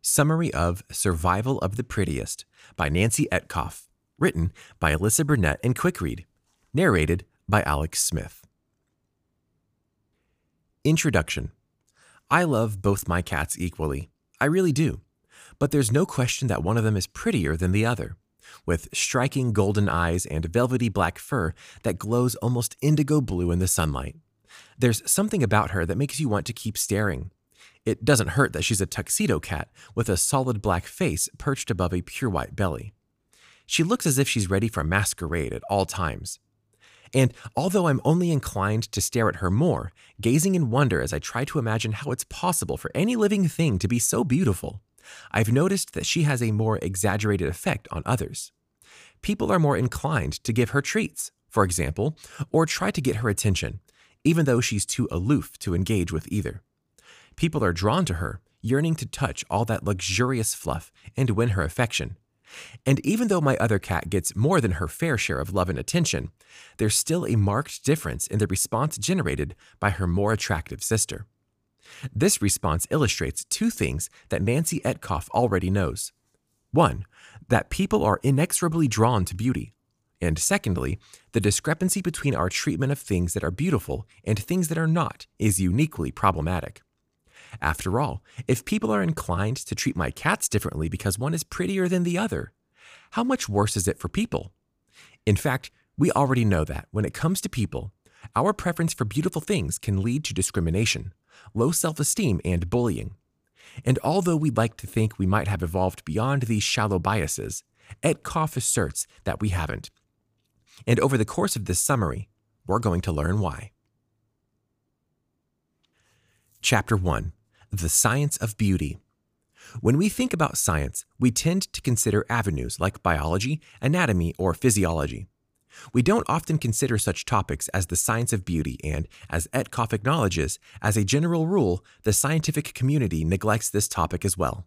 Summary of Survival of the Prettiest by Nancy Etcoff, written by Alyssa Burnett and Quickread, narrated by Alex Smith. Introduction I love both my cats equally. I really do. But there's no question that one of them is prettier than the other, with striking golden eyes and velvety black fur that glows almost indigo blue in the sunlight. There's something about her that makes you want to keep staring, it doesn't hurt that she's a tuxedo cat with a solid black face perched above a pure white belly. She looks as if she's ready for a masquerade at all times. And although I'm only inclined to stare at her more, gazing in wonder as I try to imagine how it's possible for any living thing to be so beautiful, I've noticed that she has a more exaggerated effect on others. People are more inclined to give her treats, for example, or try to get her attention, even though she's too aloof to engage with either. People are drawn to her, yearning to touch all that luxurious fluff and win her affection. And even though my other cat gets more than her fair share of love and attention, there's still a marked difference in the response generated by her more attractive sister. This response illustrates two things that Nancy Etcoff already knows. One, that people are inexorably drawn to beauty. And secondly, the discrepancy between our treatment of things that are beautiful and things that are not is uniquely problematic. After all, if people are inclined to treat my cats differently because one is prettier than the other, how much worse is it for people? In fact, we already know that when it comes to people, our preference for beautiful things can lead to discrimination, low self esteem, and bullying. And although we'd like to think we might have evolved beyond these shallow biases, Etcoff asserts that we haven't. And over the course of this summary, we're going to learn why. Chapter 1 the science of beauty. When we think about science, we tend to consider avenues like biology, anatomy, or physiology. We don't often consider such topics as the science of beauty, and, as Etcoff acknowledges, as a general rule, the scientific community neglects this topic as well.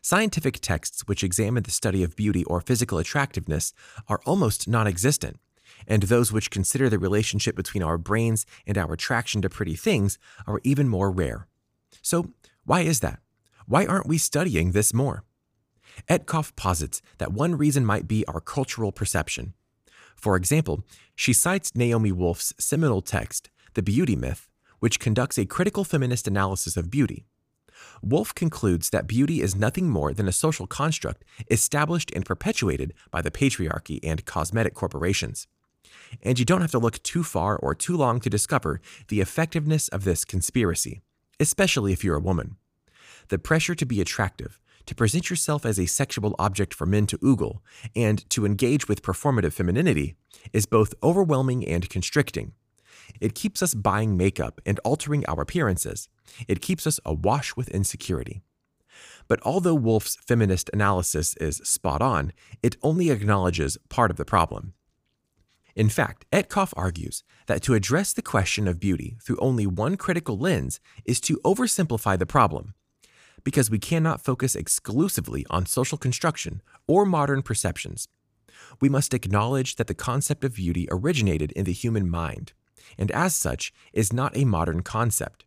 Scientific texts which examine the study of beauty or physical attractiveness are almost non existent, and those which consider the relationship between our brains and our attraction to pretty things are even more rare. So, why is that? Why aren't we studying this more? Etcoff posits that one reason might be our cultural perception. For example, she cites Naomi Wolf's seminal text, The Beauty Myth, which conducts a critical feminist analysis of beauty. Wolf concludes that beauty is nothing more than a social construct established and perpetuated by the patriarchy and cosmetic corporations. And you don't have to look too far or too long to discover the effectiveness of this conspiracy especially if you're a woman. The pressure to be attractive, to present yourself as a sexual object for men to oogle, and to engage with performative femininity is both overwhelming and constricting. It keeps us buying makeup and altering our appearances. It keeps us awash with insecurity. But although Wolf's feminist analysis is spot on, it only acknowledges part of the problem. In fact, Etcoff argues that to address the question of beauty through only one critical lens is to oversimplify the problem, because we cannot focus exclusively on social construction or modern perceptions. We must acknowledge that the concept of beauty originated in the human mind, and as such is not a modern concept.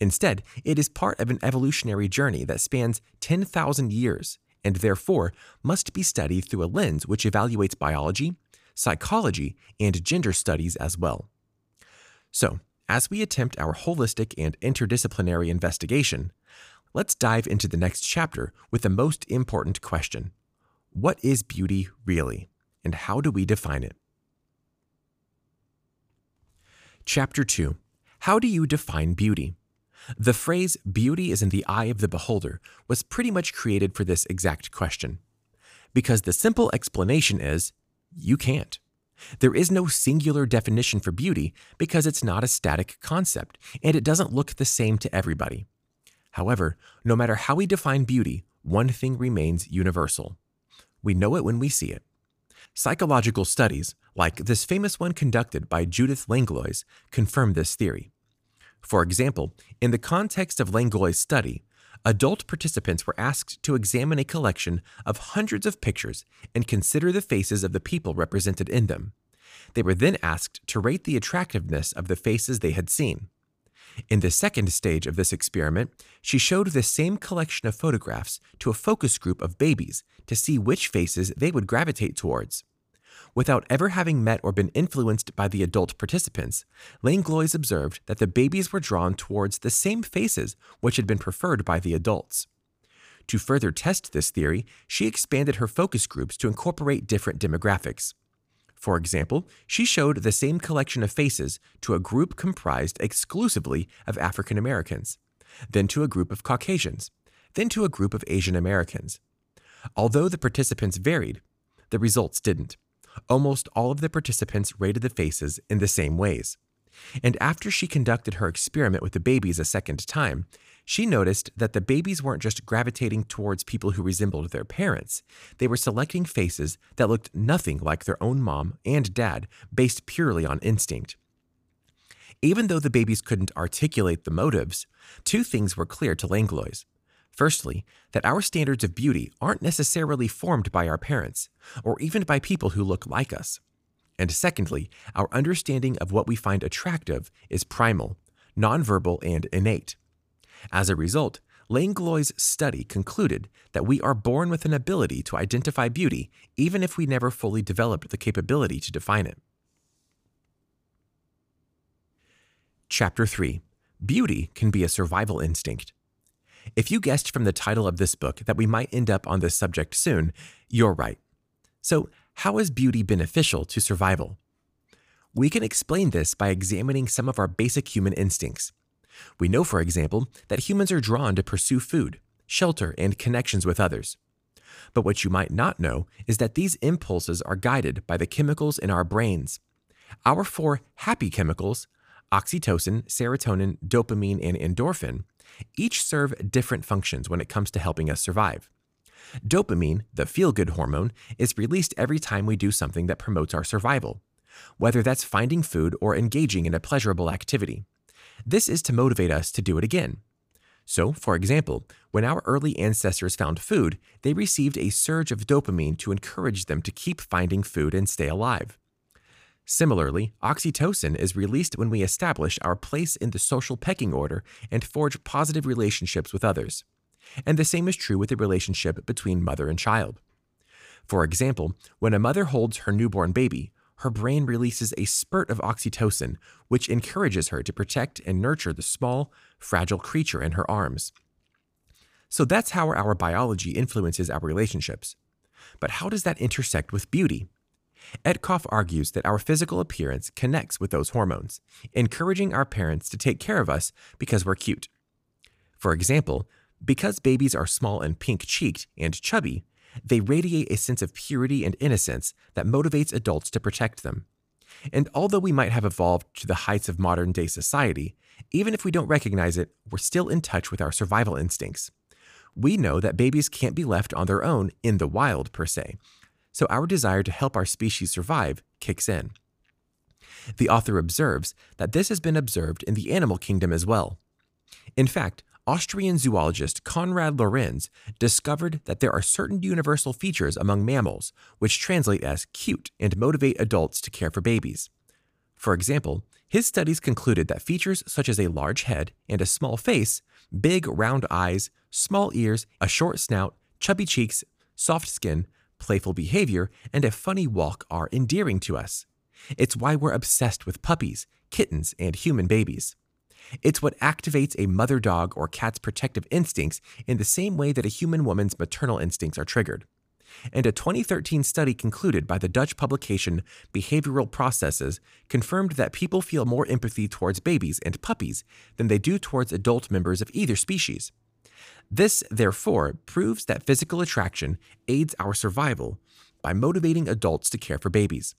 Instead, it is part of an evolutionary journey that spans 10,000 years and therefore must be studied through a lens which evaluates biology, psychology, and gender studies as well. So, as we attempt our holistic and interdisciplinary investigation, let's dive into the next chapter with the most important question What is beauty really, and how do we define it? Chapter 2 How do you define beauty? The phrase beauty is in the eye of the beholder was pretty much created for this exact question. Because the simple explanation is you can't. There is no singular definition for beauty because it's not a static concept and it doesn't look the same to everybody. However, no matter how we define beauty, one thing remains universal. We know it when we see it. Psychological studies, like this famous one conducted by Judith Langlois, confirm this theory. For example, in the context of Langlois' study, adult participants were asked to examine a collection of hundreds of pictures and consider the faces of the people represented in them. They were then asked to rate the attractiveness of the faces they had seen. In the second stage of this experiment, she showed the same collection of photographs to a focus group of babies to see which faces they would gravitate towards. Without ever having met or been influenced by the adult participants, Langlois observed that the babies were drawn towards the same faces which had been preferred by the adults. To further test this theory, she expanded her focus groups to incorporate different demographics. For example, she showed the same collection of faces to a group comprised exclusively of African Americans, then to a group of Caucasians, then to a group of Asian Americans. Although the participants varied, the results didn't. Almost all of the participants rated the faces in the same ways. And after she conducted her experiment with the babies a second time, she noticed that the babies weren't just gravitating towards people who resembled their parents, they were selecting faces that looked nothing like their own mom and dad based purely on instinct. Even though the babies couldn't articulate the motives, two things were clear to Langlois. Firstly, that our standards of beauty aren't necessarily formed by our parents, or even by people who look like us. And secondly, our understanding of what we find attractive is primal, nonverbal, and innate. As a result, Langlois' study concluded that we are born with an ability to identify beauty even if we never fully developed the capability to define it. Chapter 3 Beauty can be a survival instinct. If you guessed from the title of this book that we might end up on this subject soon, you're right. So, how is beauty beneficial to survival? We can explain this by examining some of our basic human instincts. We know, for example, that humans are drawn to pursue food, shelter, and connections with others. But what you might not know is that these impulses are guided by the chemicals in our brains. Our four happy chemicals, oxytocin, serotonin, dopamine, and endorphin, each serve different functions when it comes to helping us survive. Dopamine, the feel good hormone, is released every time we do something that promotes our survival, whether that's finding food or engaging in a pleasurable activity. This is to motivate us to do it again. So, for example, when our early ancestors found food, they received a surge of dopamine to encourage them to keep finding food and stay alive. Similarly, oxytocin is released when we establish our place in the social pecking order and forge positive relationships with others. And the same is true with the relationship between mother and child. For example, when a mother holds her newborn baby, her brain releases a spurt of oxytocin, which encourages her to protect and nurture the small, fragile creature in her arms. So that's how our biology influences our relationships. But how does that intersect with beauty? Etcoff argues that our physical appearance connects with those hormones, encouraging our parents to take care of us because we're cute. For example, because babies are small and pink cheeked and chubby, they radiate a sense of purity and innocence that motivates adults to protect them. And although we might have evolved to the heights of modern day society, even if we don't recognize it, we're still in touch with our survival instincts. We know that babies can't be left on their own in the wild, per se, so our desire to help our species survive kicks in. The author observes that this has been observed in the animal kingdom as well. In fact, Austrian zoologist Konrad Lorenz discovered that there are certain universal features among mammals which translate as cute and motivate adults to care for babies. For example, his studies concluded that features such as a large head and a small face, big round eyes, small ears, a short snout, chubby cheeks, soft skin, playful behavior, and a funny walk are endearing to us. It's why we're obsessed with puppies, kittens, and human babies. It's what activates a mother dog or cat's protective instincts in the same way that a human woman's maternal instincts are triggered. And a 2013 study concluded by the Dutch publication Behavioral Processes confirmed that people feel more empathy towards babies and puppies than they do towards adult members of either species. This, therefore, proves that physical attraction aids our survival by motivating adults to care for babies.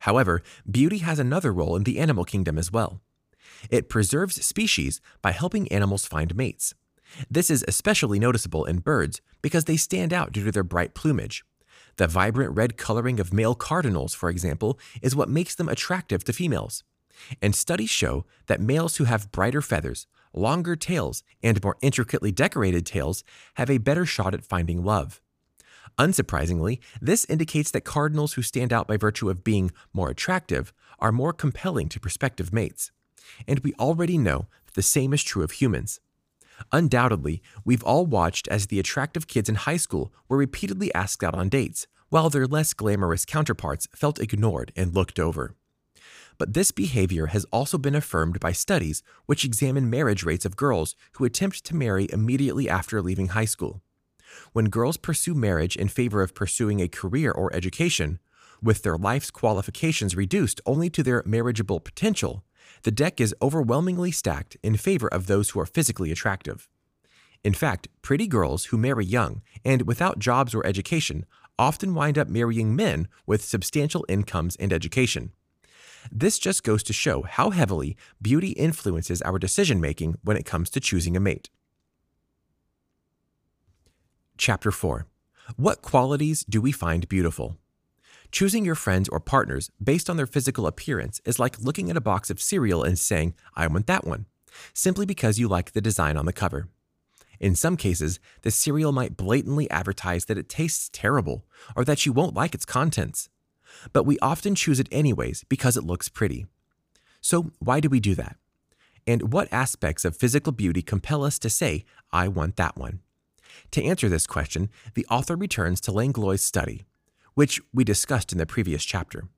However, beauty has another role in the animal kingdom as well. It preserves species by helping animals find mates. This is especially noticeable in birds because they stand out due to their bright plumage. The vibrant red coloring of male cardinals, for example, is what makes them attractive to females. And studies show that males who have brighter feathers longer tails, and more intricately decorated tails have a better shot at finding love. Unsurprisingly, this indicates that cardinals who stand out by virtue of being more attractive are more compelling to prospective mates. and we already know that the same is true of humans. Undoubtedly, we've all watched as the attractive kids in high school were repeatedly asked out on dates, while their less glamorous counterparts felt ignored and looked over. But this behavior has also been affirmed by studies which examine marriage rates of girls who attempt to marry immediately after leaving high school. When girls pursue marriage in favor of pursuing a career or education, with their life's qualifications reduced only to their marriageable potential, the deck is overwhelmingly stacked in favor of those who are physically attractive. In fact, pretty girls who marry young and without jobs or education often wind up marrying men with substantial incomes and education. This just goes to show how heavily beauty influences our decision making when it comes to choosing a mate. Chapter 4 What qualities do we find beautiful? Choosing your friends or partners based on their physical appearance is like looking at a box of cereal and saying, I want that one, simply because you like the design on the cover. In some cases, the cereal might blatantly advertise that it tastes terrible or that you won't like its contents. But we often choose it anyways because it looks pretty. So, why do we do that? And what aspects of physical beauty compel us to say, I want that one? To answer this question, the author returns to Langlois' study, which we discussed in the previous chapter.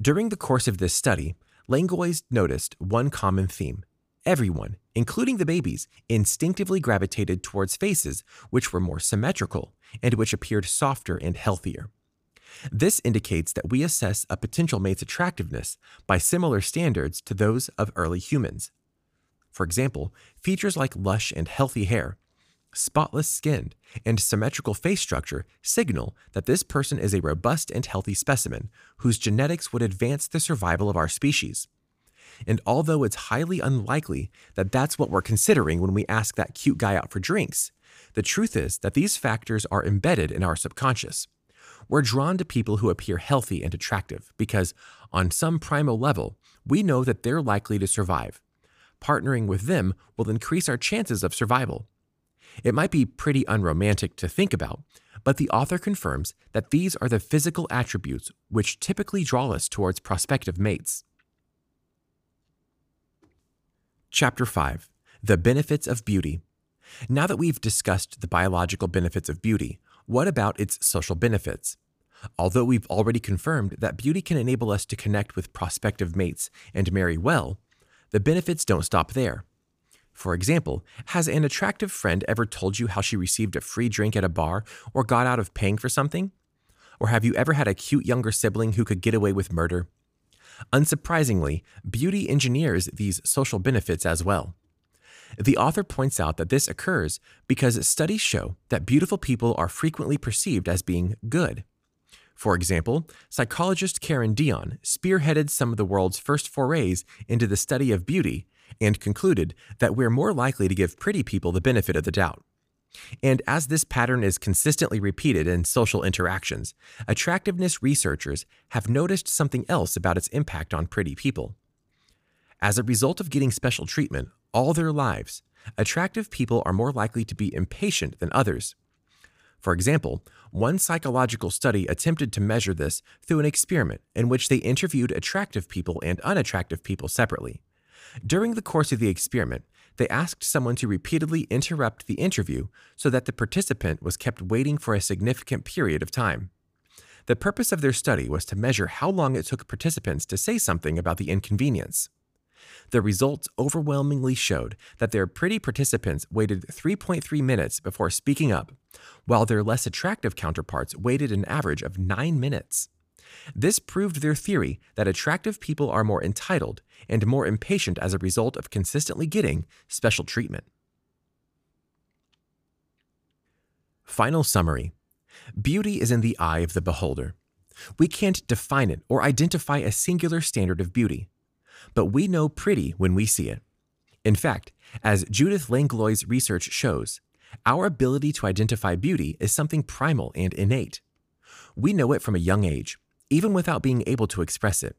During the course of this study, Langlois noticed one common theme. Everyone, including the babies, instinctively gravitated towards faces which were more symmetrical and which appeared softer and healthier. This indicates that we assess a potential mate's attractiveness by similar standards to those of early humans. For example, features like lush and healthy hair spotless skin, and symmetrical face structure signal that this person is a robust and healthy specimen whose genetics would advance the survival of our species. And although it's highly unlikely that that's what we're considering when we ask that cute guy out for drinks, the truth is that these factors are embedded in our subconscious. We're drawn to people who appear healthy and attractive because, on some primal level, we know that they're likely to survive. Partnering with them will increase our chances of survival it might be pretty unromantic to think about, but the author confirms that these are the physical attributes which typically draw us towards prospective mates. Chapter 5 The Benefits of Beauty. Now that we've discussed the biological benefits of beauty, what about its social benefits? Although we've already confirmed that beauty can enable us to connect with prospective mates and marry well, the benefits don't stop there. For example, has an attractive friend ever told you how she received a free drink at a bar or got out of paying for something? Or have you ever had a cute younger sibling who could get away with murder? Unsurprisingly, beauty engineers these social benefits as well. The author points out that this occurs because studies show that beautiful people are frequently perceived as being good. For example, psychologist Karen Dion spearheaded some of the world's first forays into the study of beauty and concluded that we're more likely to give pretty people the benefit of the doubt. And as this pattern is consistently repeated in social interactions, attractiveness researchers have noticed something else about its impact on pretty people. As a result of getting special treatment all their lives, attractive people are more likely to be impatient than others. For example, one psychological study attempted to measure this through an experiment in which they interviewed attractive people and unattractive people separately. During the course of the experiment, they asked someone to repeatedly interrupt the interview so that the participant was kept waiting for a significant period of time. The purpose of their study was to measure how long it took participants to say something about the inconvenience. The results overwhelmingly showed that their pretty participants waited 3.3 minutes before speaking up, while their less attractive counterparts waited an average of 9 minutes. This proved their theory that attractive people are more entitled and more impatient as a result of consistently getting special treatment. Final summary Beauty is in the eye of the beholder. We can't define it or identify a singular standard of beauty, but we know pretty when we see it. In fact, as Judith Langlois' research shows, our ability to identify beauty is something primal and innate. We know it from a young age, even without being able to express it.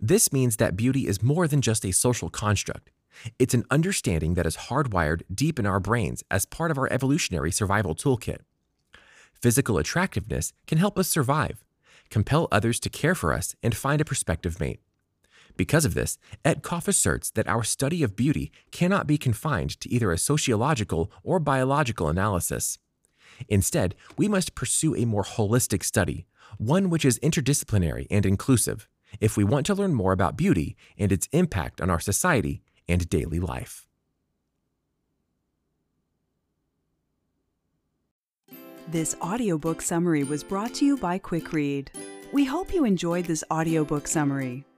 This means that beauty is more than just a social construct. It's an understanding that is hardwired deep in our brains as part of our evolutionary survival toolkit. Physical attractiveness can help us survive, compel others to care for us, and find a prospective mate. Because of this, Etcoff asserts that our study of beauty cannot be confined to either a sociological or biological analysis. Instead, we must pursue a more holistic study, one which is interdisciplinary and inclusive, if we want to learn more about beauty and its impact on our society and daily life. This audiobook summary was brought to you by QuickRead. We hope you enjoyed this audiobook summary.